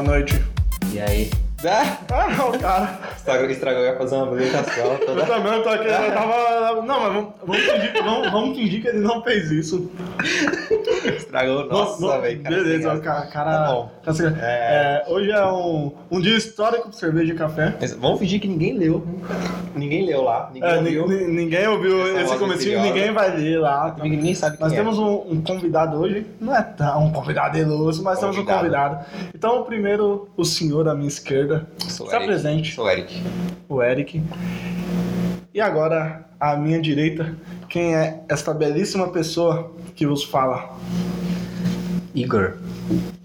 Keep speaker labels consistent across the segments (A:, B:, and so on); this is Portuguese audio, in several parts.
A: Boa noite.
B: E aí?
A: Ah, não, cara.
B: Estragou, estragou, eu ia fazer uma apresentação
A: Eu
B: toda.
A: também eu tô aqui, eu tava. Não, mas vamos, vamos, fingir, vamos, vamos fingir que ele não fez isso.
B: Estragou, nossa, velho.
A: Beleza, o cara. cara
B: Tá bom.
A: cara-
B: É.
A: é, hoje é um, um dia histórico de cerveja e café.
B: Mas vamos fingir que ninguém leu. Ninguém leu lá. Ninguém
A: É,
B: ouviu.
A: ni- ninguém ouviu esse comecinho, ninguém vai ler lá.
B: Ninguém sabe quem
A: Nós
B: é.
A: temos um, um convidado hoje, não é tão um convidado ilustre, mas temos um
B: Convidado.
A: convidado. Então, primeiro, o senhor à minha esquerda,
B: Sou
A: se
B: Eric.
A: apresente,
B: Sou Eric.
A: o Eric. E agora, à minha direita, quem é esta belíssima pessoa que vos fala?
B: Igor.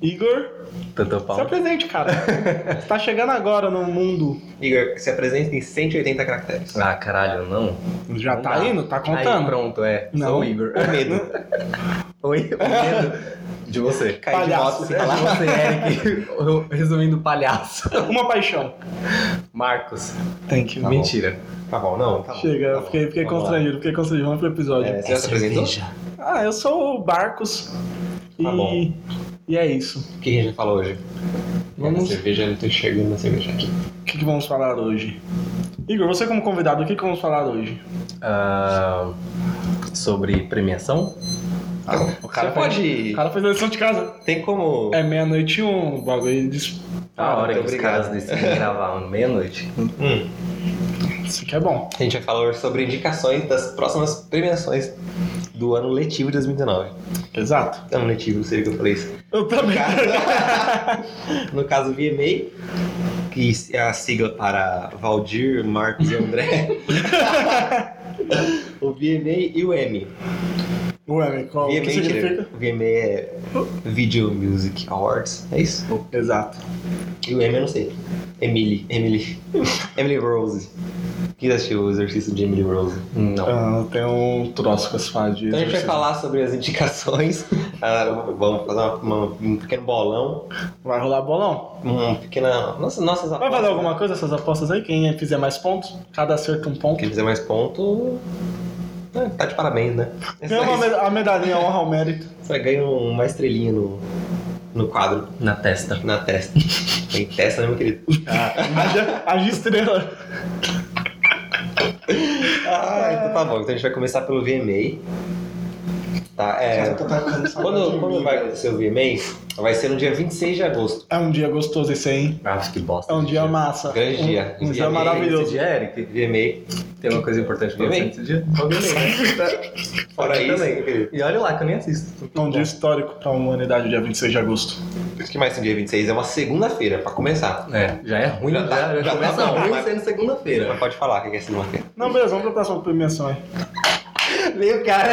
A: Igor,
B: Tanto
A: se
B: pau.
A: apresente, cara. Você tá chegando agora no mundo,
B: Igor, se apresenta em 180 caracteres.
C: Ah, caralho, não.
A: já
C: Não
A: tá
C: dá.
A: indo? Tá
C: Aí,
A: contando?
C: pronto, é.
A: Não.
C: Sou o Igor.
B: O medo.
C: Oi, o medo de você.
B: Cair de
A: Palhaço.
B: moto sem falar.
C: você, Eric. Resumindo, palhaço.
A: Uma paixão.
C: Marcos.
A: Tem que
B: Tá bom.
C: Mentira.
B: Tá bom, não, tá bom.
A: Chega,
B: tá
A: eu
B: bom.
A: fiquei, fiquei
B: lá.
A: constrangido, fiquei constrangido. Vamos pro episódio.
B: É, você já se apresentou?
A: Ah, eu sou o Barcos. E,
B: Tá bom.
A: e é isso.
B: O que a gente vai falar hoje?
A: Vamos-
B: A cerveja, eu não tô enxergando na cerveja aqui.
A: O que, que vamos falar hoje? Igor, você como convidado, o que, que vamos falar hoje?
C: Ah, sobre premiação?
A: o
B: Você pode...
A: O cara fez a lição de casa.
B: Tem como...
A: É meia-noite e um, o bagulho diz.
C: A hora que
B: muito
C: os
B: obrigado.
C: caras decidem gravar meia-noite.
B: Hum,
A: Isso aqui é bom.
B: a gente vai falar sobre indicações das próximas premiações do ano letivo de 2019.
A: Exato.
B: Ano letivo, não sei o que eu falei isso.
A: Eu também.
B: No caso, VMA, que é a sigla para Valdir, Marcos e André. o VMA e o M.
A: Ué, qual, o que
B: VMA,
A: significa?
B: VMA é Video Music Awards, é isso?
A: Exato.
B: E o M eu não sei. Emily, Emily, Emily Rose. Quem assistiu o exercício de Emily Rose?
C: Não.
A: Ah, tem um troço com as de
B: Então a gente vai falar sobre as indicações. Ah, vamos fazer uma- uma- um pequeno bolão.
A: Vai rolar bolão?
B: Uma pequena. Nossa, nossas
A: Vai
B: apostas.
A: valer alguma coisa essas apostas aí? Quem fizer mais pontos? Cada acerto um ponto.
B: Quem fizer mais ponto. É, tá de parabéns, né?
A: Ganha uma
B: Você
A: me- a medalhinha honra ao mérito.
B: vai ganhar uma estrelinha no, no quadro,
C: Na testa.
B: na testa. Tem testa, né, meu querido?
A: Haja, haja estrela.
B: Ah, então tá bom. Então a gente vai começar pelo VMA. Tá, é. Quando, quando vai acontecer o VMA, vai ser no dia 26 de agosto.
A: É um dia gostoso esse aí, hein?
C: Ah, que bosta.
A: É um
C: de
A: dia massa.
B: Grande
A: um,
B: dia.
A: Um dia
B: Dia
A: maravilhoso.
C: Esse dia, Eric,
B: VMA.
C: tem uma coisa importante pra
B: Também.
C: você nesse dia?
B: Fora
C: Também.
B: isso, meu querido.
C: E olha lá, que eu nem assisto.
A: É um dia histórico pra humanidade, dia 26 de agosto.
B: O que mais tem dia 26? É uma segunda-feira, pra começar.
C: É, já é ruim,
B: Já
C: já,
B: tá-
C: já,
B: já tá
C: começa
B: bom,
C: ruim
B: mas-
C: sendo
B: Mas
C: segunda-feira.
B: pode falar o que é segunda-feira.
A: Não, beleza, vamos pra próxima premiação aí.
B: Meu cara.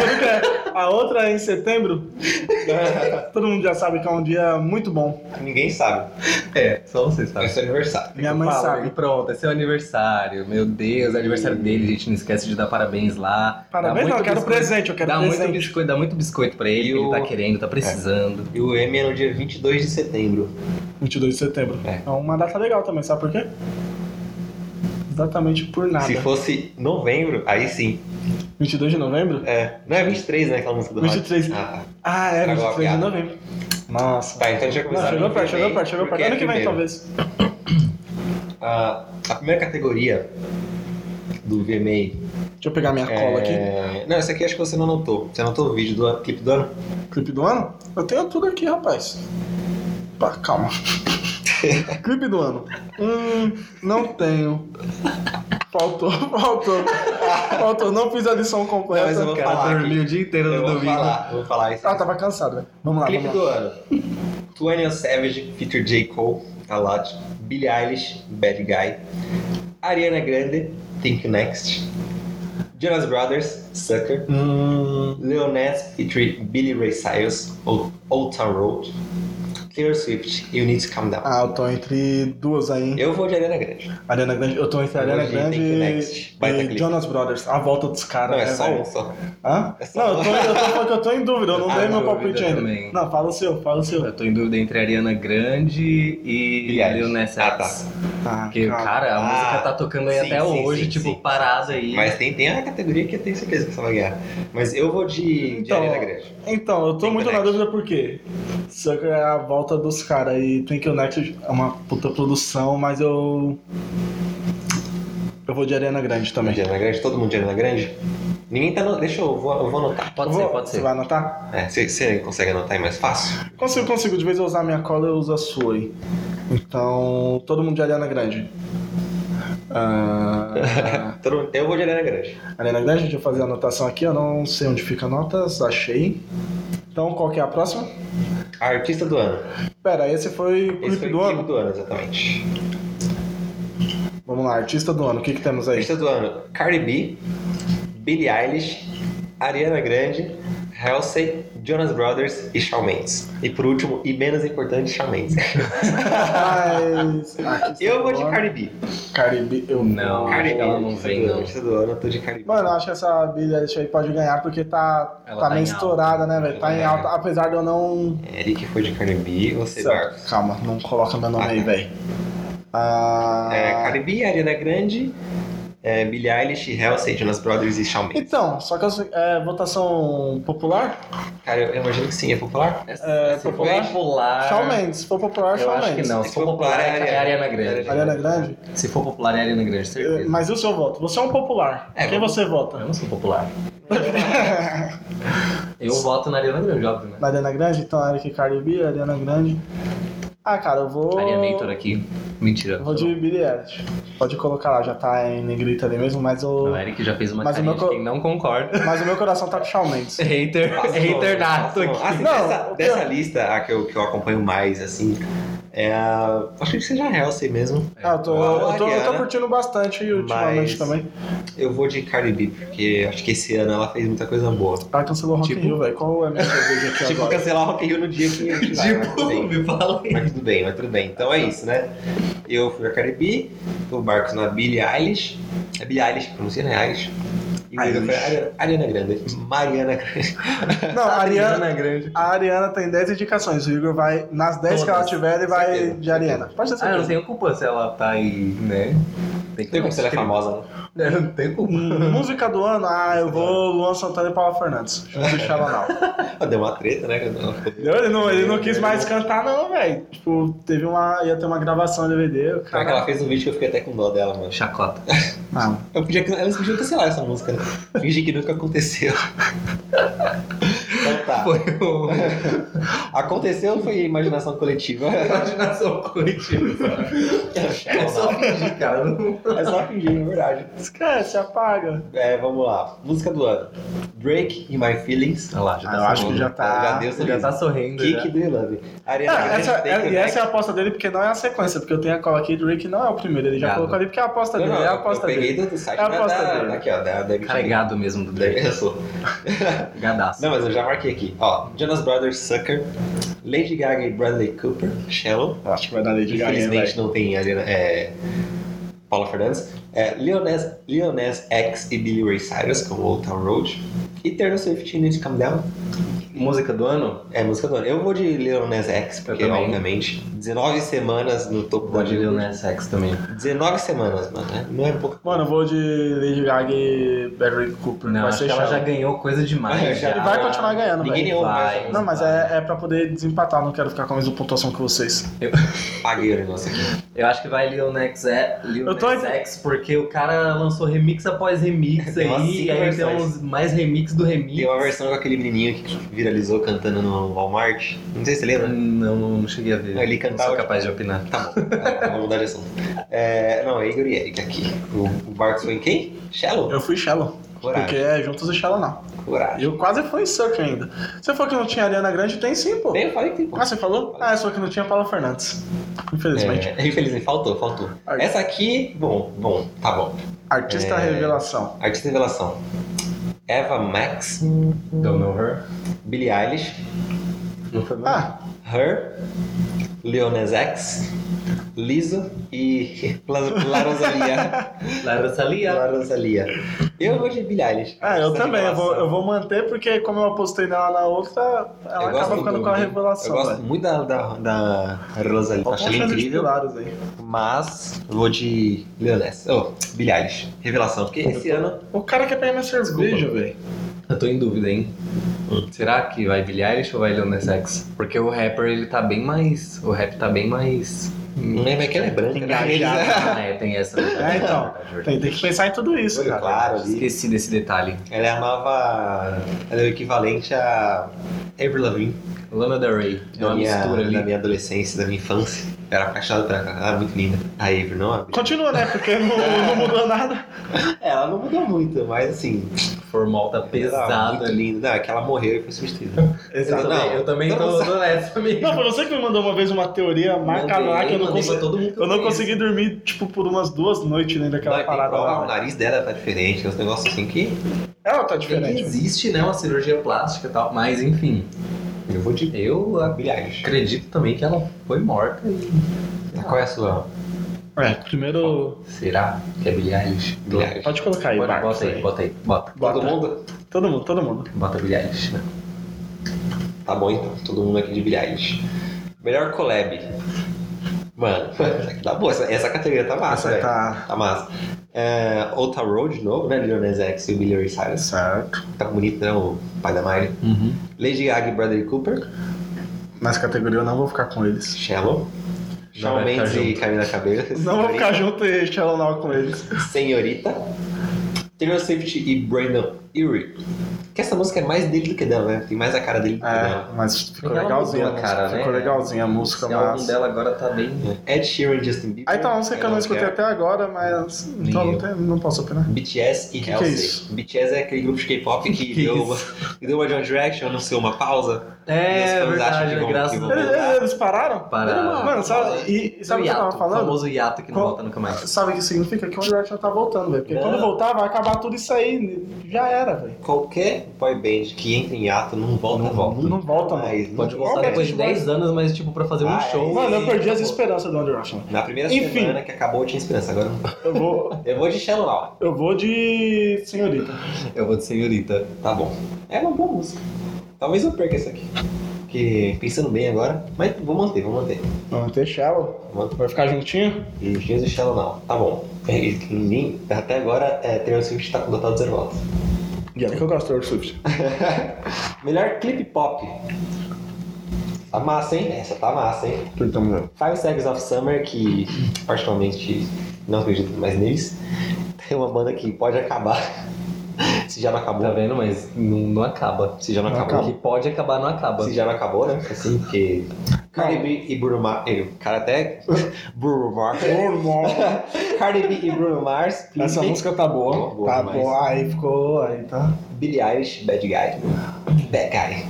A: A outra é em setembro. Todo mundo já sabe que é um dia muito bom.
B: Ninguém sabe.
C: É, só você
B: É
C: sabe.
B: seu aniversário.
A: Minha mãe
C: Fala,
A: sabe.
C: E pronto, é seu aniversário. Meu Deus, é aniversário dele, a gente não esquece de dar parabéns lá.
A: Parabéns, não, eu quero
C: biscoito-
A: presente, eu quero
C: dá
A: presente.
C: Muito biscoito, dá muito biscoito pra ele,
B: E
C: que
B: o-
C: ele tá querendo, tá precisando.
B: E o M é no dia 22 de setembro.
A: 22 de setembro.
B: É.
A: É uma data legal também, sabe por quê? Exatamente por nada.
B: Se fosse novembro, aí sim.
A: 22 de novembro?
B: É. Não é 23, né? Aquela música do
A: 23.
B: rádio. Ah, tá.
A: Ah, é,
B: Estragou a
A: 23 de novembro. Nossa.
B: Tá, então a
A: Não,
B: começar
A: chegou perto, chegou perto, chegou perto.
B: é
A: Ano que vem, talvez.
B: Ah, a primeira categoria do VMA.
A: Deixa eu pegar minha cola aqui.
B: é... Não, essa aqui acho que você não anotou. Você anotou o vídeo do clipe do ano?
A: Clipe do ano? Eu tenho tudo aqui, rapaz. Pá, calma. Clipe do ano. Hum, não tenho. Faltou, faltou. Faltou, não fiz a lição completa.
B: Mas eu vou
C: cara
B: falar
C: dormiu
B: aqui.
C: o dia inteiro no
B: Eu vou
C: domingo.
B: falar, eu vou falar isso.
A: Ah, tava cansado, velho. Vamos lá,
B: Clipe
A: vamos lá.
B: do ano. 21 Savage, feature J. Cole, A Lot. Billie Eilish, Bad Guy. Ariana Grande, Think Next. Jonas Brothers, Sucker.
A: Hum,
B: Leoness, featuring Billy Ray Cyrus, Old Town Road. Taylor Swift, You Need to Calm Down.
A: ah, eu tô entre duas aí?
B: Eu vou de Ariana Grande.
A: Ariana Grande, eu tô entre
B: Eu
A: Ariana
B: de
A: Grande e, e. Jonas Brothers. A volta dos caras.
B: Não, é só
A: velho.
B: um só.
A: Hã?
B: É só
A: Não, eu tô, eu, tô, que eu tô em dúvida, eu não
B: Ah,
A: dei meu palpite ainda.
C: também.
A: Não, fala o seu, fala o seu.
C: Eu tô em dúvida entre Ariana Grande e Nas
B: Ah,
C: X.
A: Ah,
C: Porque, cara, a
B: Ah,
C: música tá tocando aí
B: sim,
C: até
B: sim,
C: hoje,
B: sim,
C: tipo,
B: sim.
C: parada aí.
B: Mas tem, tem a categoria que eu tenho certeza que você vai ganhar. Mas eu vou de, de
A: Então,
B: Ariana Grande.
A: Então, eu tô
B: Think
A: muito na dúvida por quê? Sucker é a volta volta dos caras. E Twinkle Next é uma puta produção, mas eu. Eu vou de Arena Grande também.
B: De Arena Grande, todo mundo de Arena Grande? Ninguém tá no... Deixa eu, vou, eu vou anotar.
C: Pode
A: Eu
C: ser,
A: vou-
C: pode
A: Você
C: ser.
A: vai anotar?
B: É, você, você consegue anotar aí mais fácil?
A: Consigo, consigo. De vez eu usar a minha cola, eu uso a sua aí. Então, todo mundo de Arena Grande. Ah,
B: Eu vou de Arena Grande.
A: Arena Grande, deixa eu fazer a anotação aqui. Eu não sei onde fica notas, achei. Então, qual que é a próxima?
B: Artista do ano.
A: Pera, esse foi o
B: Esse
A: clipe
B: foi
A: do
B: o clipe
A: ano?
B: do ano, exatamente.
A: Vamos lá, artista do ano. O que, que temos aí?
B: Artista do ano, Cardi B, Billie Eilish, Ariana Grande, Halsey, Jonas Brothers e Shawn Mendes. E por último, e menos importante, Shawn Mendes.
A: Mas. artista
B: Eu
A: do
B: vou de
A: ano.
B: Cardi B.
A: Cardi B. Eu
C: Não.
B: Cardi
C: acho
B: B,
C: que ela não vem, não.
B: Do ano, eu tô de Cardi B.
A: Mano, eu acho que essa Billie Eilish aí pode ganhar porque tá,
C: Ela
A: tá
C: tá
A: meio estourada, né, velho? Tá em
B: É.
A: alta, apesar de eu não.
B: Eric foi de Cardi B, você,
A: Certo.
B: Marcos.
A: Calma, não coloca meu nome
B: Ah,
A: aí,
B: tá.
A: velho. Ah,
B: É, Cardi B, Ariana Grande, é, Billie Eilish, Halsey, Jonas Brothers e Shawn Mendes.
A: Então, só que eu é votação popular?
B: Cara, eu, eu imagino que sim, é popular?
A: É,
C: Se for
A: popular?
C: popular.
A: Shawn Mendes. Se for popular,
C: Eu
A: Shawn
C: acho
A: Mendes.
C: que não. Se for popular, é é Ariana Grande.
A: Ariana Grande?
C: Se for popular, é Ariana Grande,
A: É,
C: certeza.
A: Mas e o seu voto? Você é um popular.
B: É,
A: Quem você
C: Eu
A: vota?
C: não sou popular. Eu voto na Ariana Grande, óbvio, né?
A: Na Ariana Grande? Então, Eric Cardi B, Ariana Grande. Ah, cara, eu vou.
C: Arianator aqui. Mentira.
A: Vou de Billie Eilish. Pode colocar lá, já tá em negrita ali mesmo, mas
C: O
A: o.
C: Eric já fez uma
A: Mas o
C: carinha
A: meu
C: de quem não concorda.
A: Mas o meu coração tá com Shawn Mendes.
C: Hater, hater nato aqui.
B: Assim,
A: Não,
B: dessa, dessa lista, a que eu, que eu acompanho mais, assim, é a... Acho que seja a Halsey mesmo.
A: Ah, eu tô, eu tô, eu tô curtindo bastante ultimamente também.
B: Eu vou de Cardi B, porque acho que esse ano ela fez muita coisa boa.
A: Ah, cancelou Rock in
C: Tipo-
A: Rio, velho. Qual é a minha cerveja aqui
B: Tipo,
A: agora?
B: cancelar o Rock in Rio no dia que tudo bem.
C: me fala aí.
B: Mas tudo bem, mas tudo bem. Então é isso, né? Eu fui a Cardi B, o Marcos na Billie Eilish. É Billie Eilish, pronuncia, né? Eilish. E o Igor foi a Ariana- Grande. Mariana Grande.
A: Não, a Ariana,
C: Grande.
A: a Ariana tem 10 indicações. O Igor vai, nas 10 que ela
C: Todas.
A: tiver, ele vai
B: Certeza.
A: de Ariana. Pode ter
C: Ah, eu não
A: certeza.
C: tenho culpa se ela tá aí, né? Tem
B: Tem como se ela é famosa, né?
C: Eu não culpa.
A: Hum, Música do ano, ah, eu vou Luan Santana e Paula Fernandes. Junto.
B: Ah, Deu uma treta, né? ela ficou-
A: Ele não, ele não quis mais cantar, não, velho. Tipo, teve uma. ia ter uma gravação DVD. O
B: Pior que ela
A: cara.
B: fez um vídeo que eu fiquei até com dó dela, mano.
C: Chacota.
A: Não.
B: Eu podia, elas podiam cancelar essa música, né? Fingir que nunca aconteceu. Tá.
C: Foi o...
B: Aconteceu ou foi imaginação coletiva?
C: Imaginação coletiva. É só fingir, cara. Não-
B: É só fingir, é verdade.
A: Esquece, apaga.
B: É, vamos lá. Música do ano. Drake in My Feelings.
C: Olha lá, já
A: Ah,
C: tá
A: eu acho que já tá.
B: Já deu
C: Já tá sorrindo.
B: Kick do You Love. Ariana
A: Ah, essa, é, e essa é a aposta dele porque não é a sequência, porque eu tenho a cola aqui, Drake não é o primeiro, ele já
C: Gado.
A: colocou ali porque é a aposta
B: Não,
A: dele,
B: não,
A: é a
B: eu-
A: aposta
B: eu peguei
A: dele.
B: do, do site
A: É a
B: da,
A: aposta
B: da,
A: dele.
B: aqui, ó, da David
C: Carregado mesmo do Drake.
B: eu sou.
C: Gadaço.
B: Não, mas eu já marquei aqui. Ó, Jonas Brothers, Sucker. Lady Gaga e Bradley Cooper, Shallow.
A: Acho que vai dar Lady Gaga,
B: Infelizmente não tem ali, é, Paula Fernandes. É, Nas X e Billy Ray Cyrus com Old Town Road. E Taylor Swift Need to Calm Down.
C: Música do ano?
B: É música do ano. Eu vou de Lil Nas X, porque obviamente 19 semanas no topo da
C: Pode Lil. Nas X também.
B: 19 semanas, mano. né? Não é pouco.
A: Mano, eu vou de Lady Gaga e Bradley Cooper.
C: Não, acho que ela já ganhou coisa demais.
B: Já.
A: Ele vai continuar ganhando,
B: Ninguém
A: velho.
C: Vai.
B: mais.
A: Não, mas é, é pra poder desempatar, não quero ficar com a mesma pontuação que vocês.
B: Paguei o negócio aqui.
C: Eu acho que vai Lil Nas X,
A: Eu
C: porque o cara lançou remix após remix aí, e aí tem uns mais remix do remix.
B: Tem uma versão com aquele menininho que viralizou cantando no Walmart. Não sei se você lembra.
C: Não, não cheguei a ver.
B: Ele
C: não
B: cantava-
C: sou capaz de opinar.
B: Tá bom, é, vamos mudar de assunto. É, não, é Igor e Eric aqui. O, o Marcos foi em quem? Shallow?
A: Eu fui Shallow.
B: Coragem.
A: Porque é juntos e Shallow não.
B: Coragem.
A: Eu quase fui Sucker ainda. Você falou que não tinha Ariana Grande? Tem sim, pô.
B: Nem eu falei que tem, pô.
A: Ah, você falou? Ah, só que não tinha Paula Fernandes. Infelizmente.
B: É, infelizmente, faltou, faltou.
A: Ar-
B: Essa aqui, bom, bom, tá bom.
A: Artista
B: É.
A: revelação.
B: Artista revelação. Eva Max,
C: Don't know her.
B: Billie Eilish,
C: Não foi bom.
A: Ah,
B: Her, Lil Nas X, e La, La Rosalia.
C: La Rosalia.
B: La Rosalia. Eu vou de Billie Eilish.
A: ah eu também. Eu vou, eu vou manter porque como eu apostei nela na outra, ela
B: Eu
A: acaba ficando
B: do-
A: com a
B: Eu
A: revelação,
B: gosto
A: velho.
B: muito da, da, da Rosalia. Acho ela incrível. Mas eu vou de Lil Nas. Oh, Billie Eilish. Revelação. Porque esse ano
A: O cara quer pegar minha cerveja, velho.
C: Eu tô em dúvida, hein? Será que vai Billie Eilish ou vai Lil Nas X? Porque o rapper, ele tá bem mais... O rap tá bem mais...
B: Não lembra que ela é branca, né?
A: Engajada.
C: Ah, é, tem essa. verdade,
A: É, então.
C: verdade, verdade.
A: Tem, tem que pensar em tudo isso, cara.
B: claro ali.
C: Esqueci desse detalhe.
B: Ela é a nova. Ela é o equivalente a Avril Lavigne.
C: Lana Del Rey. É uma
B: minha,
C: mistura ali.
B: da minha adolescência, da minha infância. Eu era apaixonado por ela. Ela era muito linda. A Avril, não.
A: Continua, né? Porque não, não mudou nada.
B: É, ela não mudou muito, mas assim.
C: Formal tá pesado
B: muito
C: ali.
B: linda. Não, é que ela morreu e foi substituída.
C: Eu
A: Exato.
C: também,
B: Não,
C: eu também
B: eu
C: tô,
B: não
C: tô nessa, amigo.
A: Não, foi você que me mandou uma vez uma teoria macabra que eu não consegui.
C: todo mundo que
A: Eu não consegui dormir, tipo, por umas duas noites nem daquela
B: tem
A: parada
B: prova, O
A: lá.
B: nariz dela tá diferente, uns negócios assim que.
A: Ela tá diferente.
C: existe, né, uma cirurgia plástica e tal, mas enfim.
B: Eu vou de
C: Eu
B: Eilish.
C: acredito também que ela foi morta e...
B: Qual é a sua?
A: É, primeiro.
C: Será que é? Billie Eilish.
A: Pode colocar aí,
C: Bota,
A: Marcos.
C: bota aí, bota aí, bota.
A: Bota.
B: Todo mundo?
A: Todo mundo, todo mundo.
C: Bota Eilish, né?
B: Tá bom então, todo mundo aqui de Eilish. Melhor collab. Mano, tá boa, essa, essa categoria tá massa, velho.
A: tá.
B: Tá massa. É, Town Road de novo, né? Lil X e o Billy Ray Cyrus.
A: Certo.
B: Tá bonito, né? O pai da Miley.
C: Uhum.
B: Lady Gaga e Bradley Cooper.
A: Nessa categoria eu não vou ficar com eles.
B: Shallow. Shawn Mendes e. Camila Cabello.
A: Não vou ficar junto e Shallow Now com eles.
B: Senhorita. Taylor Swift e Brandon Urie. Que essa música é mais dele do que dela, né? Tem mais a cara dele do que
A: É,
B: dela.
A: mas ficou
C: Ela
A: legalzinha a
C: cara, né?
A: Ficou legalzinha a música,
C: Esse álbum
A: mas.
C: dela agora tá bem...
B: Ed Sheeran e Justin Bieber.
A: Aí tá uma música que eu não escutei até agora, mas. Então não, tem- não posso opinar.
B: BTS e
A: Que que é isso?
B: BTS é aquele grupo de K-pop que,
C: Que
B: deu, uma, que deu uma John Direction, anunciou uma pausa.
C: É,
B: acham
C: verdade,
B: que
C: né?
B: vão-
C: Graças
B: vão.
A: Eles, eles- pararam?
C: Pararam.
A: Mano, sabe, e, sabe o que eu tava
C: hiato, O
A: falando?
C: famoso hiato que não
A: Qual-
C: volta nunca mais.
A: Sabe o que significa? Que o One Direction tá voltando, velho. Porque
B: Não.
A: quando voltar, vai acabar tudo isso aí. Já era, velho.
B: Qualquer boy band que entra em ato não volta,
A: Não-
B: volta.
A: não volta, mano.
B: Mas
C: Pode
B: não
C: voltar depois de
A: tipo,
C: 10 anos, mas tipo, pra fazer um
B: Ah,
C: show.
B: é.
A: Mano, eu perdi as esperanças do One Direction.
B: Na primeira
A: Enfim.
B: semana que acabou eu tinha esperança, agora não.
A: Eu vou.
B: Eu vou de Shallow Now.
A: Eu vou de senhorita.
C: Eu vou de senhorita.
B: Tá bom. É uma boa música. Talvez eu perca essa aqui. Porque pensando bem agora, mas vou manter, vou manter.
A: Shallow.
B: Vou manter.
A: Vai ficar juntinho?
B: E Jesus Shallow Now. Tá bom. É, e Ninguém, até agora, é, Taylor Swift tá com total zero votos.
A: E olha que eu gosto do Taylor Swift.
B: Melhor clipe pop. Tá massa, hein? Essa tá massa, hein?
A: Então,
B: Five Seconds of Summer, que particularmente não acredito mais neles. Tem uma banda que pode acabar. Se já não acabou.
C: Tá vendo? Mas não, não acaba.
B: Se já não,
A: Não
B: acabou.
C: O que pode acabar, não acaba.
B: Se já não acabou, né? Assim, porque. Cardi B e Bruno Mars. Cara até. Bruno Mars. Cardi B e Bruno Mars.
A: Essa música tá boa.
B: Boa, boa
A: tá
B: demais.
A: boa. Aí ficou. Aí tá.
B: Billie Eilish, Bad Guy. Bad Guy.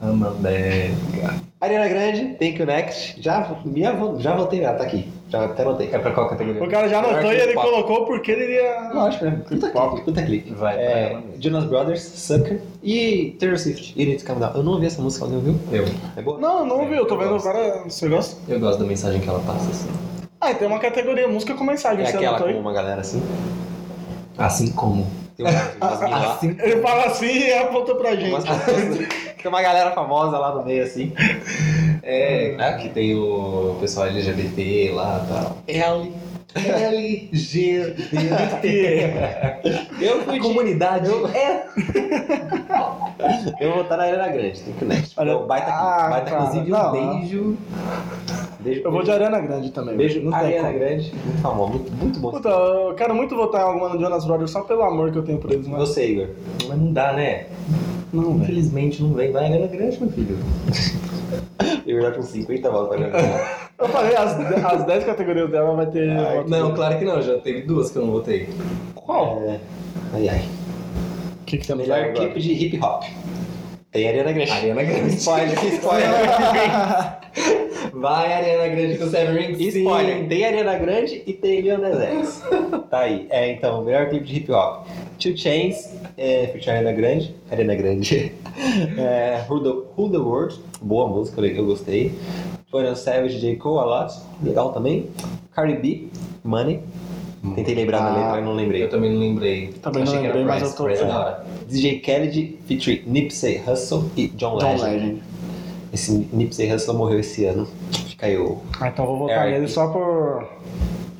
C: Amandega.
B: Ariana Grande, Thank You Next. Já, minha, já votei, ela tá aqui. Já até votei.
C: É pra qual categoria?
A: O cara já anotou e ele
B: pop.
A: colocou porque ele iria.
B: Lógico, né? Puta clipe, puta clipe.
C: Vai
B: É,
C: mesmo.
B: Jonas Brothers, Sucker e Taylor Swift, You Need to Calm Down. Eu não ouvi essa música, alguém ouviu?
C: Eu.
B: É boa?
A: Não, não vi, eu tô
C: Eu
A: vendo várias. Você gosta?
C: Eu gosto da mensagem que ela passa, assim.
A: Ah, e tem uma categoria música com mensagem,
B: É
A: você
B: aquela com uma galera assim.
C: Assim como.
B: Tem lá.
C: Assim
A: Ele fala assim e apontou pra gente.
B: Tem uma galera famosa lá no meio assim.
C: É, ah, que tem o pessoal LGBT lá e tal.
B: L.
C: LGBT.
B: Eu fui de...
C: Comunidade.
B: Eu-
C: É.
B: Eu vou votar na Arena Grande, tem que next.
A: Olha-
B: baita
A: Ah,
B: baita
A: cara.
B: inclusive
A: não,
B: um beijo. Beijo.
A: Eu vou de Arena Grande também.
B: Beijo,
A: não tem
B: Ariana
A: como.
B: Grande. Muito famoso, muito, muito bom.
A: Puta, eu quero muito votar em alguma no Jonas Brothers só pelo amor que eu tenho por eles, mas.
B: Você, Igor.
C: Mas não dá, né?
A: Não.
C: Infelizmente não vem. Vai, Arena Grande, meu filho.
B: Igor já com 50 votos pra Ariana
A: Eu falei, as, as 10 categorias dela vai ter.
B: Ai,
A: voto
C: Não, claro que não. Já teve duas que eu não votei.
A: Qual?
B: É. Ai, ai.
A: O que, que temos
B: Melhor
A: aí agora?
B: clipe de hip hop. Tem Ariana Grande.
C: Ariana Grande.
B: Spoiler, spoiler.
C: Vai, Ariana Grande com Seven Rings.
B: Spoiler, tem Ariana Grande e tem Lil Nas X. Tá aí. É, então, melhor clipe de hip hop. Two Chains, é, featuring Ariana Grande. Ariana Grande. É, Who, the, Who the World, boa música, eu gostei. Twenty Savage, J. Cole, a lot, legal também. Cardi B, Money. Tentei lembrar da
A: Ah,
B: letra, mas não lembrei.
C: Eu também não lembrei.
A: Também não
C: Achei que era
A: lembrei, mas eu tô- é.
C: da hora.
B: DJ Khaled, featuring Nipsey Hussle e John
A: John
B: Legend.
A: Legend.
B: Esse Nipsey Hussle morreu esse ano. Fica aí o...
A: Ah, então eu vou votar nele só por.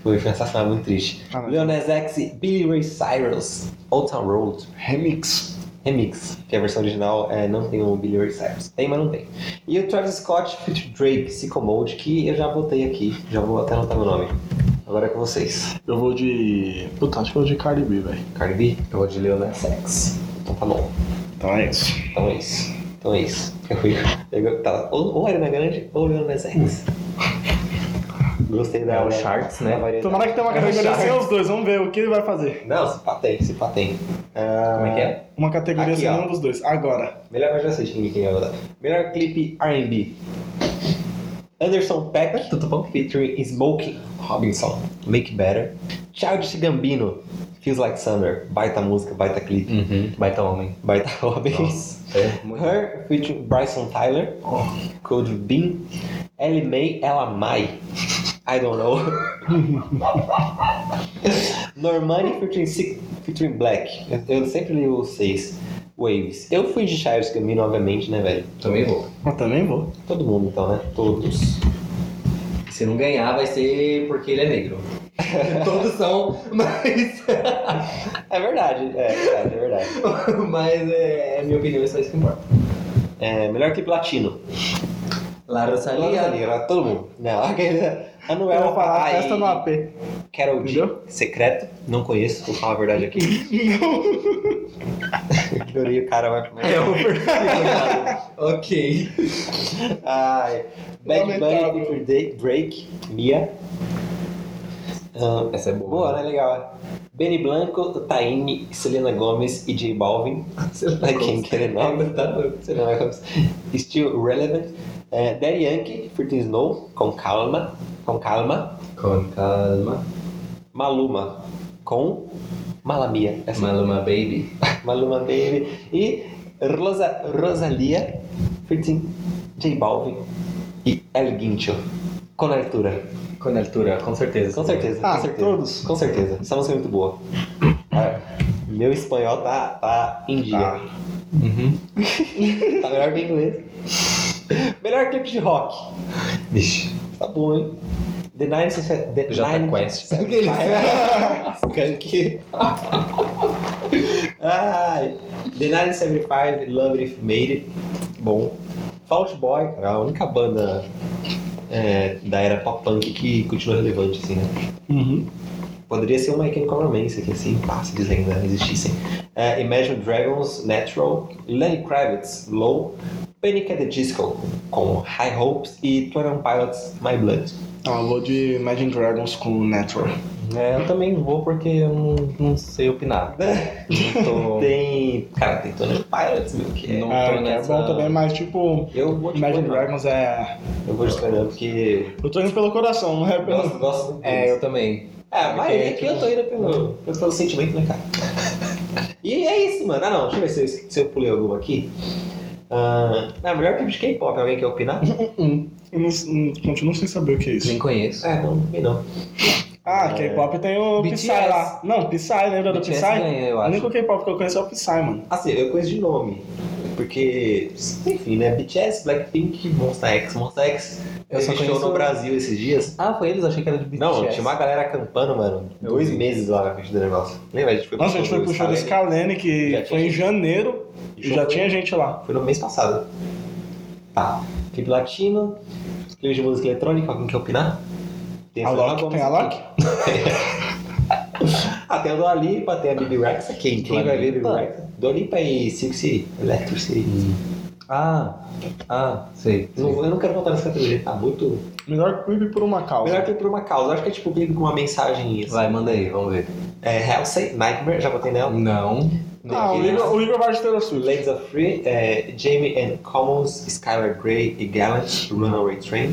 B: Foi sensacional, muito triste.
A: Ah,
B: Nas X, Billy Ray Cyrus, Old Town Road.
A: Remix.
B: Remix, que a versão original é, não tem o Billy Ray Cyrus. Tem, mas não tem. E o Travis Scott feat Drake, Sicko Mode, que eu já botei aqui. Já vou até anotar meu nome. Agora é com vocês.
A: Eu vou de. Puta, acho que eu vou de Cardi B, velho.
B: Cardi B?
C: Eu vou de Lil Nas X.
B: Então tá bom.
A: Então é isso.
B: Então é isso. Então é isso. Eu fui. Eu, tá, ou, ou Arena Grande ou Lil Nas X. Gostei da.
C: É o né?
B: variedade.
A: Tomara que tenha uma categoria sem os dois, vamos ver o que ele vai fazer.
B: Não, se pá tem, se pá tem. Ah,
C: Como é que é?
A: Uma categoria
B: Aqui,
A: sem
B: ó.
A: nenhum dos dois. Agora.
B: Melhor eu já sei quem vai botar. Melhor clipe R&B. Anderson Peck
C: Tudo bom?
B: featuring Smoking Robinson. Make Better. Childish Gambino. Feels Like Summer. Baita música, baita clipe.
C: Uhum. Baita homem.
B: Baita Robin.
C: Nossa, é muito
B: Her featuring Bryson Tyler. Code Bean. Ellie Mae, Ela Mai. I don't know. Normani featuring, featuring Black. Eu, eu sempre li os seis. Waves. Eu fui de Childish Gambino, obviamente, né, velho?
C: Também vou.
A: Eu também vou.
B: Todo mundo, então, né? Todos.
C: Se não ganhar, vai ser porque ele é negro. Todos são, mas.
B: É verdade, é verdade, é verdade.
C: mas é, minha opinião, é só isso que importa.
B: É, melhor clipe latino.
C: La Rosalia.
B: Rosalia, todo mundo. Não, aquele.
A: Eu
B: Anuel
A: vou falar
B: Pai,
A: festa no AP.
B: Carol G.
A: Entendeu?
B: Secreto. Não conheço, vou falar a verdade aqui. Ignorei o cara, vai
C: É o perfil. ok.
B: Ai, Bad Bunny featuring Drake, Mia. Ah,
C: Essa é boa.
B: boa, né? Legal. Benny Blanco, Taine, Selena Gomez e J Balvin. Pra quem quer nome, tá? Selena Gomez. Still Relevant. É, Daddy Yankee, featuring Snow, com calma. Com calma.
C: Com calma.
B: Maluma, com Malamia. Essa
C: Maluma Baby.
B: Maluma Baby. E Rosa, Rosalia, featuring J Balvin e El Guincho. Com altura.
C: Com altura, com certeza.
B: Com certeza,
A: Ah,
B: com certeza.
A: todos?
B: Com certeza. Essa música é muito boa. Ah, Meu espanhol tá, tá em dia.
A: Tá.
C: Uhum.
B: Tá melhor que inglês. Melhor clipe de rock.
C: Vixe.
B: Tá bom, hein? The Nine... The
C: Jota
B: Nine-
C: Quest.
B: Skunk. Ai. The 975, Love If Made It. Bom. Fault Boy, a única banda é, da era pop punk que continua relevante, assim, né?
A: Uhum.
B: Poderia ser uma My Chemical Romance aqui, assim, pá, se eles ainda existissem. É, Imagine Dragons, Natural, Lenny Kravitz, Low, Panic at the Disco, com High Hopes e Twenty Pilots, My Blood.
A: Ah, eu vou de Imagine Dragons com Natural.
C: É, eu também vou porque eu não, não sei opinar. Não tô...
B: Tem. Cara, tem Twenty Pilots, meu, que é.
C: Não
A: É,
C: tô
A: que é
C: nessa-
A: bom também, mas tipo,
B: Eu vou
A: Imagine Dragons é.
B: Eu vou de Twenty porque.
A: Eu tô indo pelo coração, não é pelo.
B: Gosto, gosto.
C: É, eu também.
B: É, a maioria
C: Porque,
B: aqui eu tô indo pelo, pelo sentimento, né, cara? e é isso, mano. Ah, não, deixa eu ver se eu, se eu pulei alguma aqui. Ah, ah, melhor clipe de K-pop, alguém quer opinar?
A: Hum, eu não, não- continuo sem saber o que é isso.
C: Nem conheço.
B: É, não, também não.
A: Ah, K-pop tem o
C: BTS.
A: Psy lá. Não, Psy, lembra do
C: BTS
A: Psy?
C: ganha, eu
A: O
C: acho.
A: único K-pop que eu conheço é o Psy, mano.
B: Assim, eu conheço de nome. Porque, enfim, né? BTS, Blackpink, Monsta X. Monsta X
C: Eu só conheço-
B: no Brasil esses dias.
C: Ah, foi eles? Achei que era de BTS.
B: Não, tinha uma galera acampando, mano.
C: Eu
B: dois
C: vi.
B: meses lá na frente do negócio. Lembra? A gente foi
A: Nossa, a gente foi pro show do
B: Scalene.
A: Que foi em
B: gente.
A: janeiro
B: O
A: e já
B: foi-
A: tinha gente lá.
B: Foi no mês passado. Tá. Clipe latino, clipe de música eletrônica, alguém quer opinar? Tem
A: A Loki, tem a. Loki?
B: Ah, tem a Dua Lipa, tem a Bibi Rexa. Quem, quem
C: Dua
B: vai ver Bibi? Rexa? Dua Lipa e Silk City, Electric City.
C: Ah, ah, sei.
B: Eu, não, eu não quero voltar nessa categoria, tá muito...
A: Melhor clipe por uma causa.
B: Melhor clipe por uma causa. Eu acho que é tipo clipe com uma mensagem assim.
C: Vai, manda aí, vamos ver.
B: É Halsey, Nightmare, já botei nela.
C: Não.
A: Ah, o Igor, o Igor vai de Taylor Swift.
B: Ladies of Free, é, Jamie and Commons, Skylar Grey e Gallant, Runaway Train,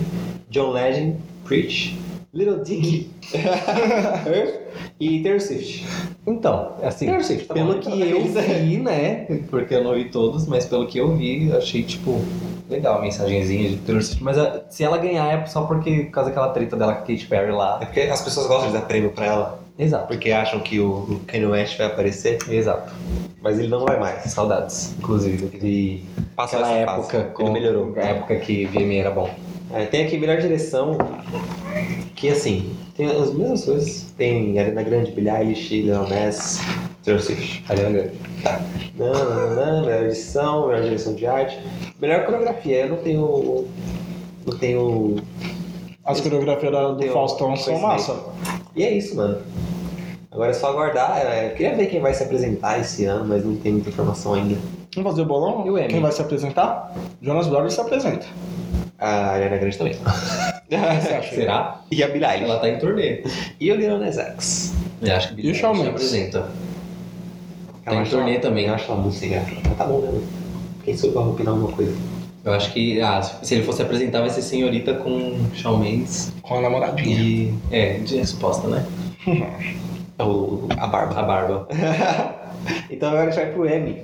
B: John Legend, Preach, Little Dicky, Earth e Taylor Swift.
C: Então, assim,
B: Swift, tá
C: pelo
B: bom,
C: que eu
B: beleza.
C: vi, né? Porque eu não vi todos, mas pelo que eu vi, eu achei, tipo, legal a mensagenzinha de Taylor Swift. Mas ah, se ela ganhar é só porque, por causa daquela treta dela com a Katy Perry
B: É
C: lá.
B: porque as pessoas gostam de dar prêmio pra ela,
C: Exato,
B: porque acham que o o Kanye West vai aparecer,
C: exato.
B: mas ele não vai mais.
C: Saudades, inclusive,
B: Passou
C: aquela
B: essa
C: época,
B: fase.
C: com,
B: Ele melhorou.
C: a época que VMA era bom.
B: É, tem aqui melhor direção, que assim, tem as mesmas coisas. Tem Arena Grande, Billie Eilish, Lil Nas, Taylor Swift.
C: Ariana Grande.
B: Tá. Não, não, não, melhor edição, melhor direção de arte. Melhor coreografia, eu não tenho. Não tenho.
A: As coreografias da- do
B: Eu-
A: Faustão são massa.
B: E é isso, mano. Agora é só aguardar. é, Eu queria ver quem vai se apresentar esse ano, mas não tem muita informação ainda.
A: Vamos fazer o bolão?
C: E o Emmy?
A: Quem vai se apresentar? Jonas Brothers se apresenta.
B: A Ariana Grande também.
C: Será?
B: e a Billie Eilish.
C: Ela tá em turnê.
B: E o Lil Nas X.
C: Eu acho que
A: E o Shawn
C: se
A: Mendes?
C: apresenta. Tá
B: Eu
C: em turnê também.
B: Eu acho ela muito. Mas tá bom, né? Quem soube vai opinar alguma coisa?
C: Eu acho que, ah, se ele fosse apresentar, vai ser senhorita com Shawn Mendes
A: Com a namoradinha.
C: e. É, de resposta, né?
B: O, a barba.
C: A barba.
B: então agora a gente vai pro Emmy.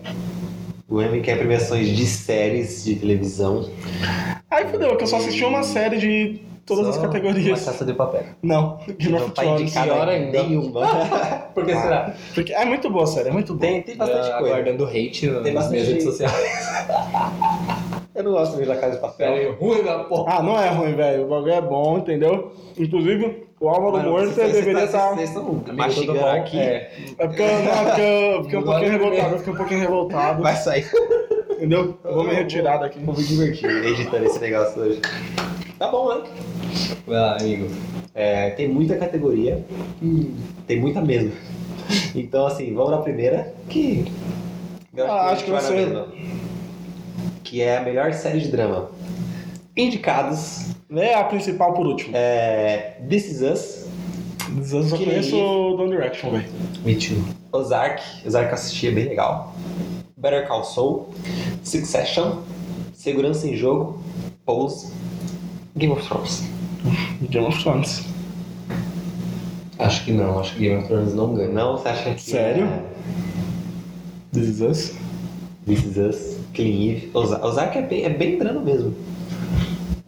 B: O Emmy que é premiações de séries de televisão.
A: Aí fudeu, que eu só assisti uma série de todas
C: Só
A: as
C: Uma
A: categorias.
C: caça de papel.
A: Não, Game
B: Não
A: of
B: tá
A: Thrones.
B: indicado
C: pior ainda.
B: nenhuma.
C: Por que
B: Ah.
C: será?
A: Porque é muito boa a série, é muito boa.
B: tem, tem bastante
C: Ah,
B: coisa.
C: Aguardando hate
B: Tem
C: nas
B: bastante-
C: minhas redes sociais.
B: Eu não gosto muito da Casa de Papel.
C: É ruim da porra.
A: Ah, não é ruim, velho. O bagulho é bom, entendeu? Inclusive, o Álvaro Morto deveria estar.
B: Vocês estão
C: Amigo,
B: mastigando aqui.
C: É.
A: É porque eu, não, é porque eu fiquei um pouquinho revoltado, eu fiquei um pouquinho revoltado.
B: Vai sair.
A: Entendeu? Eu vou me retirar daqui.
B: Vou me divertir editando esse negócio hoje. Tá bom, né?
C: Vai lá, amigo.
B: É, tem muita categoria. Tem muita mesmo. Então, assim, vamos na primeira, que. eu
A: Ah,
B: a
A: acho que vai
B: na
A: ser-
B: mesma. Que é a melhor série de drama. Indicados:
A: É a principal por último.
B: é, This Is Us,
A: Eu só
B: Que
A: conheço
B: nem-
A: o Don Direction, velho.
C: Me too.
B: Ozark. Ozark eu assisti, é bem legal. Better Call Saul, Succession, Segurança em Jogo, Pose, Game of Thrones.
A: Game of Thrones.
C: Acho que não, acho que Game of Thrones não ganha.
B: Não, você acha que.
A: Sério?
B: é
A: This is Us.
B: This Is Us, Killing Eve. Oza- Ozark é bem, é bem drama mesmo.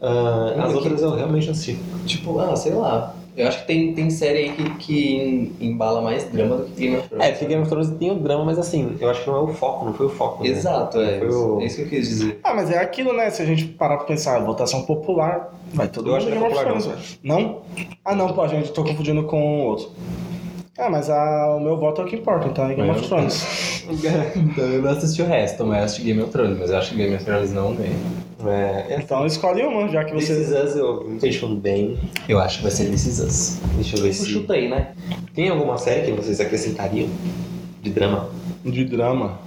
C: Não,
B: as
C: que-
B: outras eu realmente não assisti.
C: Tipo, ah, sei lá. Eu acho que tem, tem série aí que, que embala mais drama do que Game of Thrones.
B: É, porque Game of Thrones tem o drama, mas assim, eu acho que não é o foco, não foi o foco. né?
C: Exato, é.
B: Foi o-
C: É isso que eu quis dizer.
A: Ah, mas é aquilo, né? Se a gente parar pra pensar, votação popular, vai todo
B: Eu
A: mundo
B: acho que
A: Game
B: é
A: of
B: popular,
A: Thrones, velho. Não? Ah, não, pô, gente, tô confundindo com outro. Ah, mas a- o meu voto é o que importa, então é Game
C: Mas
A: of
C: eu-
A: Thrones.
C: Então eu não assisti o resto, mas assisti Game of Thrones, mas eu acho que Game of Thrones não ganha.
B: É,
A: Então escolhe uma, já que
B: This
A: você.
B: Is Us, eu falando bem.
C: Eu acho que vai ser This Is Us.
B: Deixa eu ver se.
C: Chuta aí, né?
B: Tem alguma série que vocês acrescentariam de drama?
A: De drama.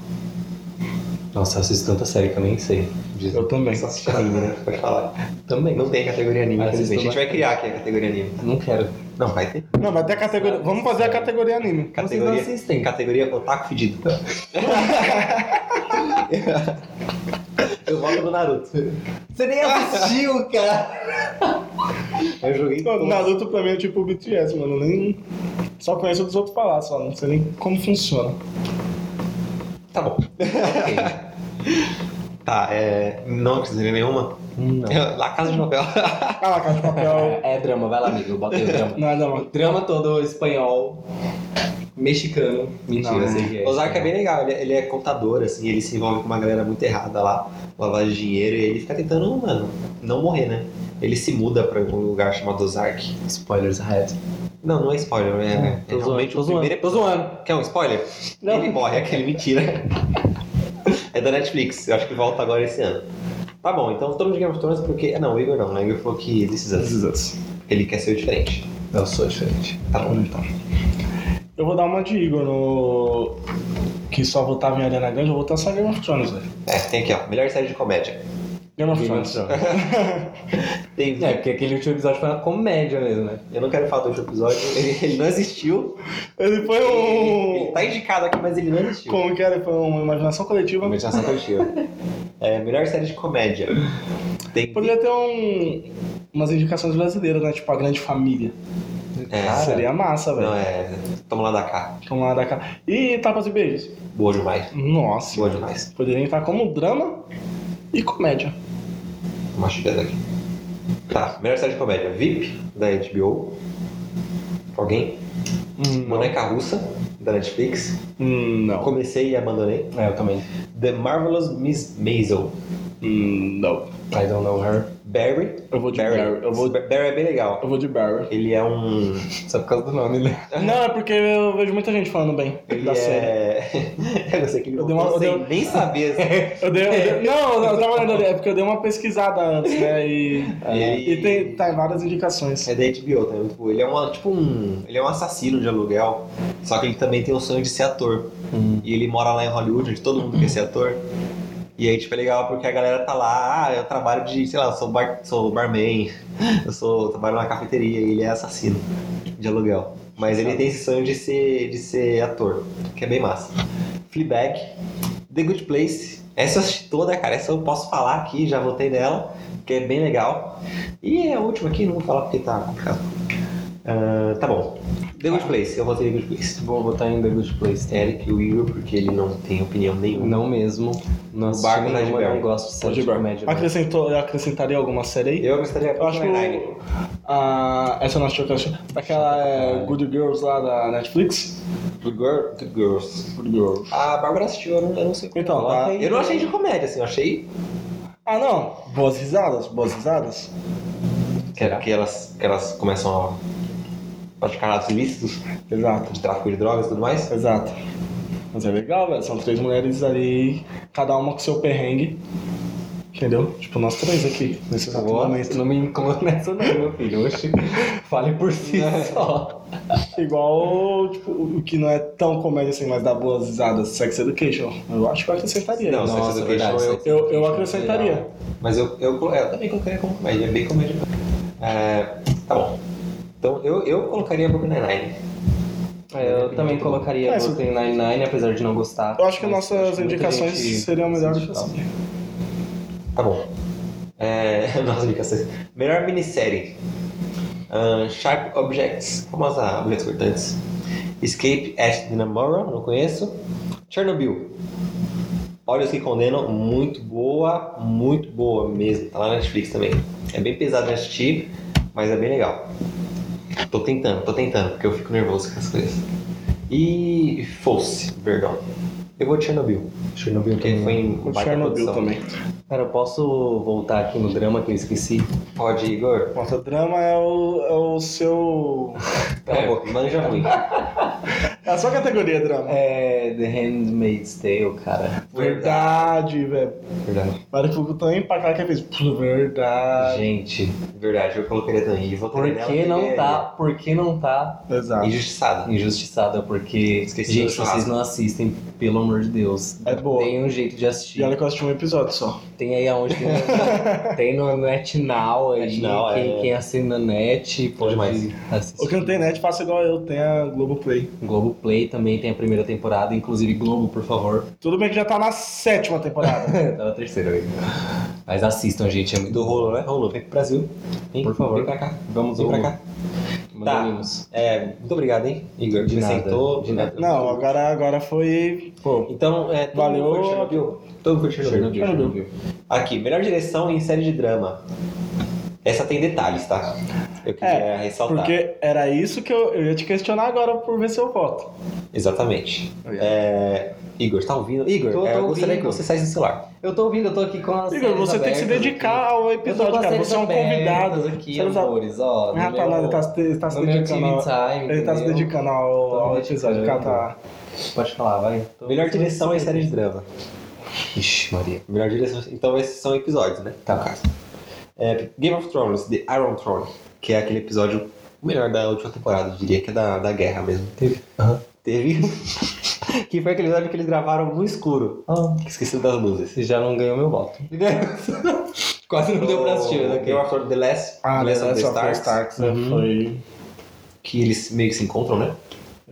C: Nossa, eu assisto tanta série que eu nem sei.
A: Eu também.
B: Só assistir anime, né? Pode falar.
C: Também.
B: Não tem categoria anime, infelizmente. A gente vai criar aqui a categoria anime.
C: Não quero.
B: Não, vai ter.
A: Não, vai ter a categoria. Vamos fazer a categoria anime.
B: Categoria,
C: não assistem.
B: categoria Otaku Fedido. eu voto no Naruto.
C: Você nem assistiu, cara!
B: Eu joguei
A: Mano. Naruto pra mim é tipo o BTS, mano. Nem. Só conheço dos outros falar, só. Não sei nem como funciona.
B: Tá bom. Tá, é. Não acrescentei nenhuma.
C: Não.
B: La Casa de Papel.
A: Ah lá, Casa de Papel.
C: É drama, vai lá, amigo. Eu botei o drama.
A: Nada,
C: O
A: mano.
C: drama todo espanhol, mexicano. Mentira,
A: Não,
C: sei que é.
B: Ozark é bem legal, ele, ele é contador, assim, ele se envolve com uma galera muito errada lá, lavagem de dinheiro, e ele fica tentando, mano, não morrer, né? Ele se muda pra um lugar chamado Ozark.
C: Spoilers ahead.
B: Não, não é spoiler, é, é,
C: Tô
B: é realmente
C: zoando,
B: o
C: tô zoando,
B: primeiro
C: tô zoando.
B: Quer um spoiler?
C: Não.
B: Ele morre, é aquele mentira. é da Netflix, eu acho que volta agora esse ano. Tá bom, então estamos de Game of Thrones porque. Ah, não, o Igor não, né? O Igor falou que This Is Us. Ele quer ser diferente.
C: Eu sou diferente.
B: Tá bom.
A: Então. Eu vou dar uma de Igor no. Que só votava em Ariana Grande, eu vou votar só em Game of Thrones, velho.
B: É, tem aqui, ó. Melhor série de comédia.
A: Game of
C: Game of
A: Thrones.
B: Tem
C: É, porque aquele último episódio foi uma comédia mesmo, né?
B: Eu não quero falar do último episódio, ele, ele não existiu.
A: Ele foi
B: Ele
A: um.
B: tá indicado aqui, mas ele não existiu.
A: Como que era? Foi uma imaginação coletiva.
B: Imaginação coletiva. É, melhor série de comédia. Tem.
A: Poderia ter um. Umas indicações brasileiras, né? Tipo a grande família.
B: É,
C: Cara,
A: Seria massa, velho.
B: Não, é. Toma lá da cá.
A: Vamos lá da cá. E tapas e beijos.
B: Boa demais.
A: Nossa.
B: Boa demais.
A: Poderia entrar como drama e comédia.
B: Mastigando aqui. Tá, melhor série de comédia. VIP, da HBO. Alguém?
A: Hum.
B: Boneca Russa, da Netflix.
A: Hum, não.
B: Comecei e abandonei.
C: É, eu também.
B: The Marvelous Miss Maisel.
A: Hum, não.
C: I don't know her.
B: Barry.
A: Eu vou de Barry. Eu vou,
B: Barry é bem legal.
A: eu vou de Barry.
B: Ele é um.
C: Só por causa do nome, né?
A: Não, é porque eu vejo muita gente falando bem
B: Ele
A: da série.
B: é. eu não sei que
A: Eu dei uma- eu dei-
B: nem. Assim.
A: Eu dei, eu dei- não, eu tava olhando ali, é porque eu dei uma pesquisada antes, né? E,
B: E-
A: e tem, tá várias indicações.
B: É da HBO, tá? Muito bom. Ele é uma, tipo um. Ele é um assassino de aluguel. Só que ele também tem o sonho de ser ator. E ele mora lá em Hollywood, onde todo mundo quer ser ator. E aí, tipo, é legal porque a galera tá lá, ah, eu trabalho de, sei lá, eu sou, bar, sou barman, eu sou, trabalho na cafeteria e ele é assassino de aluguel. Mas ele tem esse sonho de ser, de ser ator, que é bem massa. Fleabag, The Good Place, essa eu assisti toda, cara, essa eu posso falar aqui, já votei nela, que é bem legal. E a última aqui, não vou falar porque tá complicado. Ah, tá bom. The Good Place, eu votei The Good Place.
C: Vou botar em The Good Place.
B: Eric e o Igor, porque ele não tem opinião nenhuma.
C: Não mesmo. Não
B: O Barco da
C: nenhuma,
B: Barry.
C: não gosto de série de comédia.
A: Acrescentou, eu acrescentaria alguma série aí?
B: Eu gostaria
A: Eu acho que o- a, essa eu não achei que eu achei. Aquela é, Good Girls lá da Netflix.
B: Good, Girl, Good Girls.
A: Good Girls.
B: A Bárbara assistiu, eu não, eu não sei.
A: Então, a-
B: aí. eu não achei de comédia, assim, eu achei
A: Ah, não. Boas risadas, boas risadas.
B: que, que, elas, que elas começam a praticar atos ilícitos
A: Exato,
B: de tráfico de drogas e tudo mais.
A: exato. Mas é legal, velho. São três mulheres ali, cada uma com seu perrengue. Entendeu? Tipo, nós três aqui, nesse exato momento.
C: Não me inclua nessa não, meu filho. Oxe, fale por si só.
A: Igual, tipo, o que não é tão comédia assim, mas dá boas risadas, Sex Education. Eu acho que eu acrescentaria.
B: Não,
A: Não,
B: Sex
C: Nossa,
B: Education
C: verdade,
B: eu-
A: eu, eu
C: é
A: acrescentaria.
B: Mas eu, eu, colo- eu também colocaria como comédia, é bem comédia. É, tá bom. Então eu, eu colocaria Brooklyn Nine-Nine.
C: É, eu também colocaria
A: É,
C: Brooklyn Nine-Nine, apesar de não gostar.
A: Eu acho que nossas
C: acho que
A: indicações seriam melhores que assim.
B: Tá bom. É, nossas indicações. Melhor minissérie. Ahn, Sharp Objects, famosa Objetos Cortantes. Escape at Dinamora, não conheço. Chernobyl. Olhos que Condenam, muito boa, muito boa mesmo. Tá lá na Netflix também. É bem pesado de assistir, mas é bem legal. Tô tentando, tô tentando, porque eu fico nervoso com as coisas. E Fosse, perdão. Eu vou de Chernobyl. Chernobyl, porque foi em
A: O Chernobyl
B: produção.
A: também.
C: Cara, eu posso voltar aqui no drama que eu esqueci?
B: Pode, Igor.
A: Nossa, drama é o, é o seu.
B: Cala a
C: É.
B: boca, manja ruim.
A: É a sua categoria, drama.
C: É The Handmaid's Tale, cara.
A: Verdade, velho.
B: Verdade.
A: Para que ficou tão empacado que fez. Pô, Verdade.
C: Gente,
B: Verdade, eu colocaria também. E
C: por que não
B: é
C: tá, por que não tá
A: Exato.
B: Injustiçada.
C: injustiçada? Porque,
B: Esqueci
C: gente, se vocês
B: churrasco.
C: não assistem, pelo amor de Deus,
A: É boa.
C: tem um jeito de assistir.
A: E olha que eu assisti um episódio só.
C: Tem aí aonde tem, no- tem no NetNow aí,
B: NetNow,
C: quem,
B: é.
C: quem assina net pode
B: demais.
C: assistir.
A: O que não tem net, faça igual eu, tem a Globoplay.
C: Globoplay também tem a primeira temporada, inclusive Globo, por favor.
A: Tudo bem que já tá na sétima temporada.
C: tá na terceira aí. Mas assistam, gente, é muito
B: Do rolo, né? Rolo, vem pro Brasil. Vem,
C: Por favor.
B: Vem pra cá.
C: Vamos
B: Vem pra cá. Tá. É, muito obrigado, hein, Igor.
C: De
B: aceitou.
C: de nada.
A: não, agora, agora foi. Pô,
B: Então, é, todo
A: Valeu.
B: mundo foi Chernobyl? Todo mundo foi. Chernobyl,
C: Chernobyl.
B: Aqui, melhor direção em série de drama. Essa tem detalhes, tá? Eu queria
A: É,
B: ressaltar.
A: porque era isso que eu, eu ia te questionar agora por ver seu voto.
B: Exatamente. É, Igor, tá ouvindo? Igor,
C: Tô- tô
B: é, eu gostaria
C: ouvindo.
B: que você saísse do celular.
C: Eu tô ouvindo, eu tô aqui com as
A: Igor, você tem que se dedicar
C: aqui.
A: ao episódio, cara. Você é um convidado.
C: aqui,
A: Você
C: amores, ó.
A: Ah, tá, não, ele tá, ele tá se
C: meu
A: dedicando. Ao,
C: Time,
A: ele tá se dedicando ao, ao episódio. O cara tá.
C: Pode falar, vai. Tô-
B: Melhor direção em série de drama.
C: Ixi, Maria.
B: Melhor direção. Então esses são episódios, né?
C: Tá.
B: No caso. É, Game of Thrones, The Iron Throne, que é aquele episódio melhor da última temporada, eu diria que é da, da guerra mesmo.
C: Teve.
B: Teve. que foi aquele episódio que eles gravaram no escuro.
C: Ah,
B: Que esqueci das luzes.
C: você já não ganhou meu voto. Quase não deu pra assistir, ok.
B: Game of Thrones The Last,
A: Ah,
B: The Last
A: The
B: of the
A: Last of the
B: Starks,
A: Starks né,
C: Uhum.
A: foi.
B: que eles meio que se encontram, né?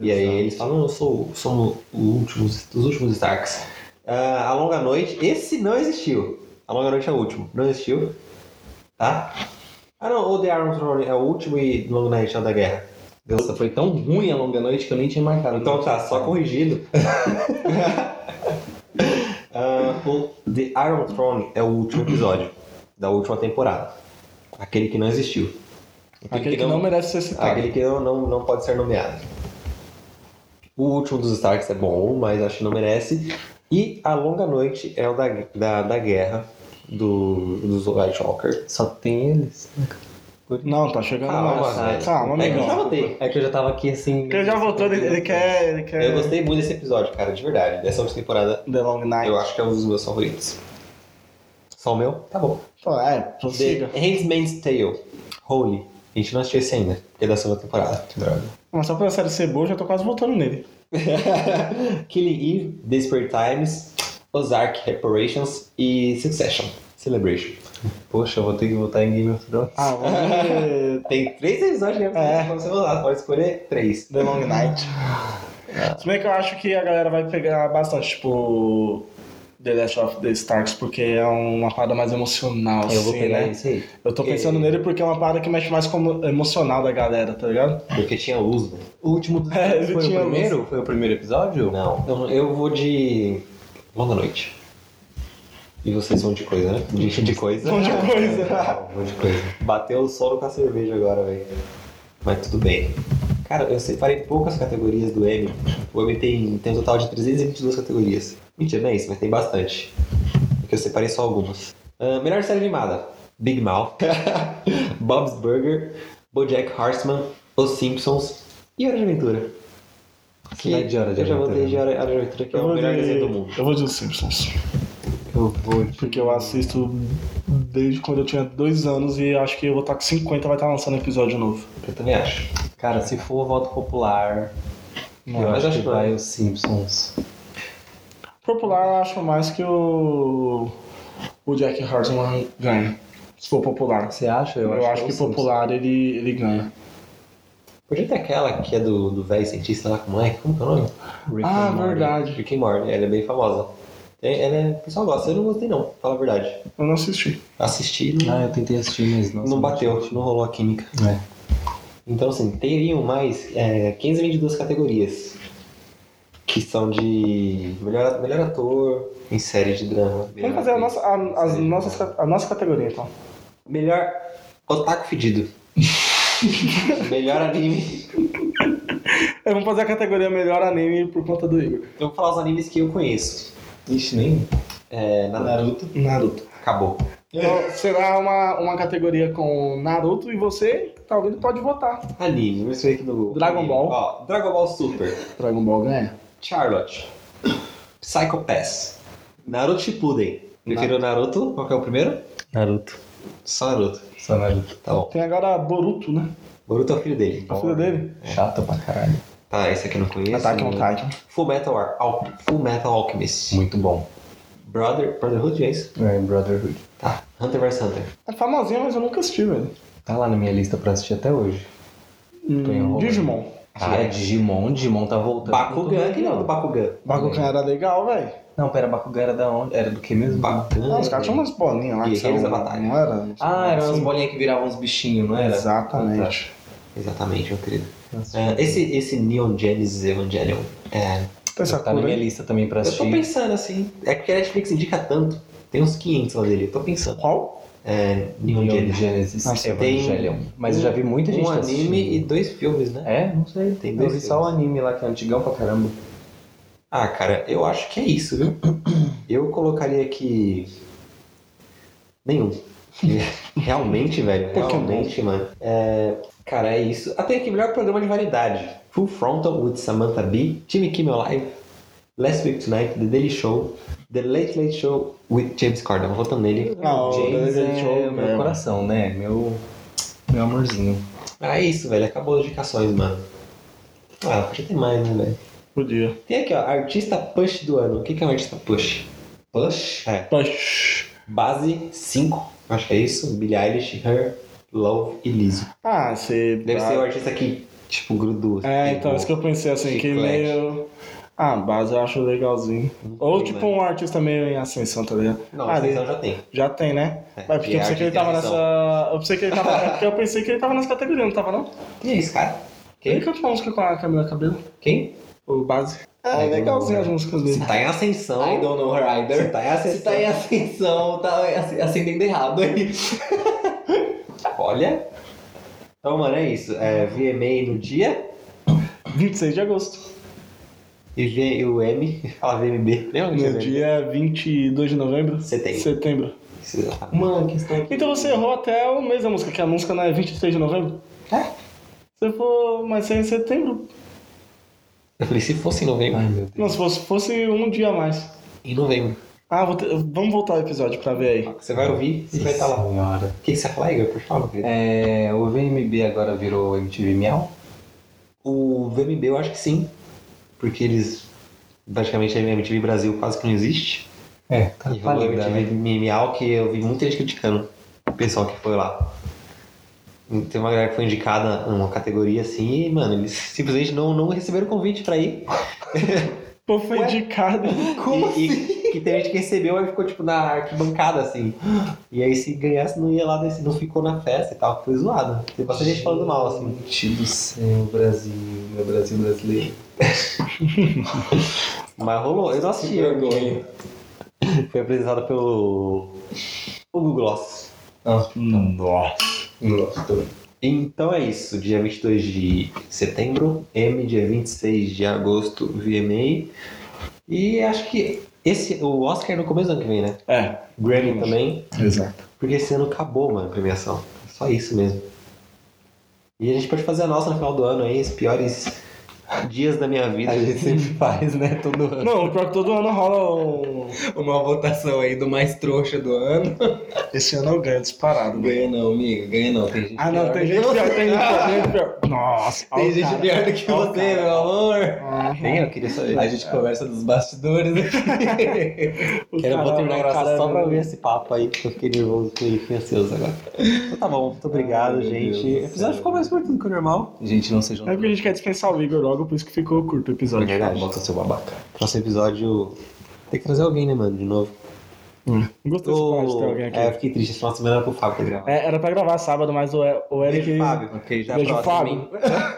B: E aí
A: Exato.
B: eles falam, eu sou, somos o último, os últimos Starks. Ah, a Longa Noite, esse não existiu. A Longa Noite é o último, não existiu. Tá? Ah não, o The Iron Throne é o último e Long Night é o da guerra.
C: Nossa, foi tão ruim a longa noite que eu nem tinha marcado.
B: Então tá, só corrigido. Ah, o The Iron Throne é o último episódio da última temporada. Aquele que não existiu.
A: Aquele que não merece ser citado.
B: Aquele que não, não, não pode ser nomeado. O último dos Starks é bom, mas acho que não merece. E A Longa Noite é o da, da, da guerra, do, dos White Walker.
C: Só tem eles.
A: Não, tá chegando
B: Calma,
A: mais.
B: velho.
A: Calma,
B: É que eu já votei.
C: É que eu já tava aqui assim.
A: Porque ele já votou, ele, ele quer. Ele quer.
B: Eu gostei muito desse episódio, cara, de verdade. Dessa última temporada,
A: The Long Night.
B: eu acho que é um dos meus favoritos. Só o meu? Tá bom.
A: Pô, é,
B: The
A: prossiga.
B: Handmaid's Tale. Holy. A gente não assistiu esse ainda, porque é da segunda temporada. Droga.
A: Mas só pela série ser boa, eu já tô quase votando nele.
B: Killing Eve, Desperate Times, Ozark Reparations e Succession. Celebration.
C: Poxa, eu vou ter que votar em Game of Thrones.
A: Ah.
B: Tem três episódios né?
A: É.
B: pra você votar, pode escolher três.
A: The Long Night. Se bem que eu acho que a galera vai pegar bastante, tipo. The Last of the Starks, porque é uma parada mais emocional,
C: eu vou
A: assim,
C: pegar
A: né?
C: esse aí.
A: Eu tô pensando
B: E-
A: nele porque é uma parada que mexe mais com o emocional da galera, tá ligado?
B: Porque tinha velho.
C: O último dos
A: É,
C: foi
A: tinha
C: o primeiro? Foi o primeiro episódio?
B: Não, eu, eu vou de. Longa Noite. E vocês vão de coisa, né? De, de coisa.
A: Vão de coisa.
B: Não, vou de coisa. Bateu o solo com a cerveja agora, velho. Mas tudo bem. Cara, eu separei poucas categorias do M. O M tem, tem um total de 322 categorias. Mentira, não é isso, mas tem bastante. Porque eu separei só algumas. Ah, melhor série animada: Big Mouth, Bob's Burger, Bojack Horseman, Os Simpsons e Hora de Aventura.
C: Que é de Hora de
B: eu já votei de? Hora, de Aventura, que é o melhor
A: de...
B: desenho do mundo.
A: eu vou de Os Simpsons.
C: Eu vou.
A: Porque eu assisto desde quando eu tinha dois anos e acho que eu vou estar com 50 vai estar lançando episódio novo.
B: Eu também acho.
C: Cara, se for voto popular,
A: Não,
C: eu
B: mas
C: acho
B: acho
C: que
B: que
C: vai os Simpsons.
A: Popular eu acho mais que o. O Jack Hartman ganha. Se for popular.
C: Você acha?
A: Eu, acho,
C: é
A: que
C: os Simpsons.
A: popular ele, ele ganha.
B: Podia ter aquela que é do, do velho cientista lá com o moleque, como que é o nome?
C: Rick
A: ah,
C: and Morty.
A: verdade.
B: Rick and Morty, ela é bem famosa. É- é, o pessoal gosta, eu não gostei não, fala a verdade.
A: Eu não assisti.
B: Assisti não,
C: Ah, eu tentei assistir, mas nossa,
B: não bateu, não rolou a química.
C: É.
B: Então assim, teriam mais é, 15 22 categorias. Que são de melhor, melhor ator em série de drama.
A: Vamos fazer a nossa, a, as nossas, a nossa categoria então.
B: Melhor otaku fedido. melhor anime.
A: É, vamos fazer a categoria melhor anime por conta do Igor.
B: Eu vou falar os animes que eu conheço.
C: Ixi, nem.
B: É, Naruto.
A: Naruto.
B: Acabou.
A: Então será uma, uma categoria com Naruto e você, talvez, pode votar.
B: Anime, vamos ver aqui no Google.
A: Dragon Ball.
B: Ó, Dragon Ball Super.
A: Dragon Ball ganha.
B: Charlotte. Psycho Pass. Naruto Shippuden. Prefiro Naruto. Qual que é o primeiro?
C: Naruto.
B: Só Naruto.
C: Só Naruto.
B: Tá bom.
A: Tem agora Boruto, né?
B: Boruto é o filho dele.
A: A filha dele.
C: Chato pra caralho.
B: Tá, esse aqui eu não conheço.
A: Attack on Titan.
B: Full Metal, Ar- Al- Full Metal Alchemist.
C: Muito bom.
B: Brother, Brotherhood, é isso?
C: É, Brotherhood.
B: Tá. Hunter vs Hunter.
A: É famosinha, mas eu nunca assisti, velho.
C: Tá lá na minha lista pra assistir até hoje.
A: Hum. Digimon.
C: Cara, Digimon, Digimon tá voltando.
B: Bakugan, que não é do Bakugan.
A: Bakugan era legal, velho.
C: Não, pera, Bakugan era da onde? Era do que mesmo?
B: Bakugan.
A: Ah, os caras tinham umas bolinhas lá que
B: Guerreiros
A: saiu,
B: da Batalha.
A: Não era?
C: Ah, eram
A: Assim.
C: umas bolinhas que viravam uns bichinhos, não era?
A: Exatamente.
B: Exatamente, meu querido. É, esse, esse Neon Genesis Evangelion. É,
A: essa
C: tá na minha lista também pra
B: eu tô
C: assistir.
B: pensando assim. É porque a Netflix indica tanto. Tem uns 500 lá dele. Eu tô pensando.
A: Qual?
B: É, Neon
C: Neon
B: Genesis.
C: Genesis
A: Nossa,
C: Evangelion. Mas eu já vi muita gente
B: Um anime
C: assistindo.
B: e dois filmes, né?
C: É? Não sei.
B: Tem
C: eu
B: dois
C: vi só o
B: filmes.
C: anime lá que é antigão pra caramba.
B: Ah, cara, eu acho que é isso, viu? Eu colocaria aqui. Nenhum. Realmente, velho.
A: Pokémon.
B: Realmente, mano. É, Cara, é isso. Até aqui, melhor programa de variedade. Full Frontal with Samantha Bee, Jimmy Kimmel Live, Last Week Tonight, The Daily Show, The Late Late Show with James Corden. Vou votando nele.
A: Ah, o
C: James
A: Daily
C: é
A: Show,
C: meu
A: é.
C: coração, né? Meu, meu amorzinho.
B: Ah, é isso, velho. Acabou as indicações, mano. Ah, podia ter mais, né, velho?
A: Podia.
B: Tem aqui, ó, artista push do ano. O que que é um artista push? Push? É.
A: Push.
B: Base 5, acho que é isso. Billie Eilish, Her, Love e Lizzo.
A: Ah, você.
B: Deve ser o artista que, tipo, grudou.
A: É,
B: pegou.
A: então, isso que eu pensei assim, que meio. Ah, base eu acho legalzinho. Ou
B: tem,
A: tipo
B: né?
A: um artista meio em ascensão, tá ligado?
B: Não,
A: ah,
B: ah,
A: ele-
B: já tem.
A: já tem, né?
B: É,
A: Mas porque
B: que
A: eu
B: é
A: pensei que ele tava nessa. Eu pensei que ele tava. é porque eu pensei que ele tava nessa categoria, não tava não?
B: E é isso, cara?
A: Ele
B: Quem?
A: canta uma música com a Camila Cabelo,
B: Quem?
A: o base.
B: I
A: É legalzinho as músicas
B: Se
A: dele.
B: tá em ascensão.
C: I don't know her either.
B: Se tá em ascensão.
C: Se tá em ascensão, tá acendendo errado aí.
B: Olha. Então, mano, é isso. É, VMA no dia
A: 26 de agosto.
B: e V- o M, fala VMB. Lembra que
A: No dia 22 de novembro?
B: Setembro.
A: Setembro.
B: Uma questão aqui.
A: Então você errou até o mês da música, que a música não é 23 de novembro?
B: É?
A: Você for, mas é em setembro.
B: Eu falei, se fosse em novembro.
C: Ai, meu Deus.
A: Não, se fosse, fosse um dia a mais.
B: Em novembro.
A: Ah, vou ter- vamos voltar ao episódio pra ver aí.
B: Você vai ouvir e vai estar lá.
C: Senhora.
B: O que, que você vai falar, Igor? Por favor.
C: É, o VMB agora virou MTV Miau?
B: O VMB eu acho que sim. Porque eles. Praticamente a MTV Brasil quase que não existe.
C: É, tá
B: E rolou a MTV
C: né?
B: Miau que eu vi muita gente criticando o pessoal que foi lá. Tem uma galera que foi indicada numa categoria assim e, mano, eles simplesmente não, não receberam convite pra ir.
A: Pô, foi
B: Ué?
A: indicado.
B: e, e que tem gente que recebeu e ficou tipo na arquibancada assim. E aí se ganhasse não ia lá, não ficou na festa e tal. Foi zoado. Tem bastante gente falando mal assim.
C: Gente do céu, Brasil, meu Brasil brasileiro.
B: Mas rolou, eu não assisti.
C: Que vergonha.
B: Foi apresentado pelo. O Google Gloss.
C: Nossa.
A: Nossa.
C: Nossa.
B: Então é isso, dia 22 de setembro, M, dia 26 de agosto, VMA. E acho que esse, o Oscar é no começo do ano que vem, né?
A: É,
B: Grammy também,
A: exato.
B: porque esse ano acabou, mano, a premiação. Só isso mesmo. E a gente pode fazer a nossa no final do ano aí, os piores dias da minha vida.
C: A gente sempre faz, né? Todo ano.
A: Não, pior que todo ano rola um...
C: Uma votação aí do mais trouxa do ano.
A: Esse ano eu ganho disparado.
C: Ganha não, amigo. Ganha não. Tem gente
A: Ah, não,
C: pior
A: tem gente pior, tem gente pior, tem gente pior. Nossa,
C: Tem gente
A: cara.
C: pior do que você, meu amor.
A: Aham.
B: Tem, eu queria saber.
C: A gente conversa dos bastidores aqui.
B: Quero,
A: cara-
B: vou terminar a
A: o
B: gravação
A: cara-
B: só pra ver esse papo aí, que eu fiquei nervoso, fiquei ansioso agora. Então tá bom, muito obrigado, gente. O episódio ficou mais curto do que o normal.
C: Gente, não sejam
A: É porque a gente quer dispensar o Igor logo, por isso que ficou curto o episódio.
B: Verdade.
C: Bota seu babaca.
B: Próximo episódio. Tem que trazer alguém, né, mano? De novo.
A: Hum. Gostei parte de ter alguém aqui.
B: É, eu fiquei triste. Esse final de semana era pro Fábio ter gravado.
A: É, era pra gravar sábado, mas o, E- o Eric.
B: Beijo, Fábio.
C: Ok, já
A: Beijo,
C: próximo,
A: Fábio.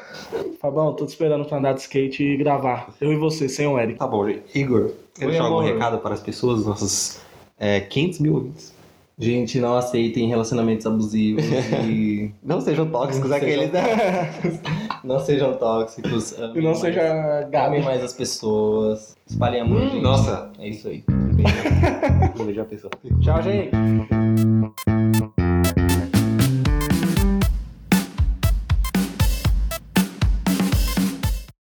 A: Fabão, tô te esperando pra andar de skate e gravar. Eu e você, sem o Eric.
B: Tá bom. Igor, quer
C: Oi,
B: deixar algum
C: amor.
B: recado para as pessoas, nossos é, 500 mil ouvintes?
C: Gente, não aceitem relacionamentos abusivos e
B: Não sejam tóxicos
C: Não
B: aqueles,
C: sejam-
B: né?
C: não sejam tóxicos.
A: E não
C: mais-
A: seja gabi.
C: mais as pessoas. Espalhem amor,
B: Hum,
C: gente.
B: nossa.
C: É isso aí.
B: Um beijo a pessoa.
A: Tchau, gente.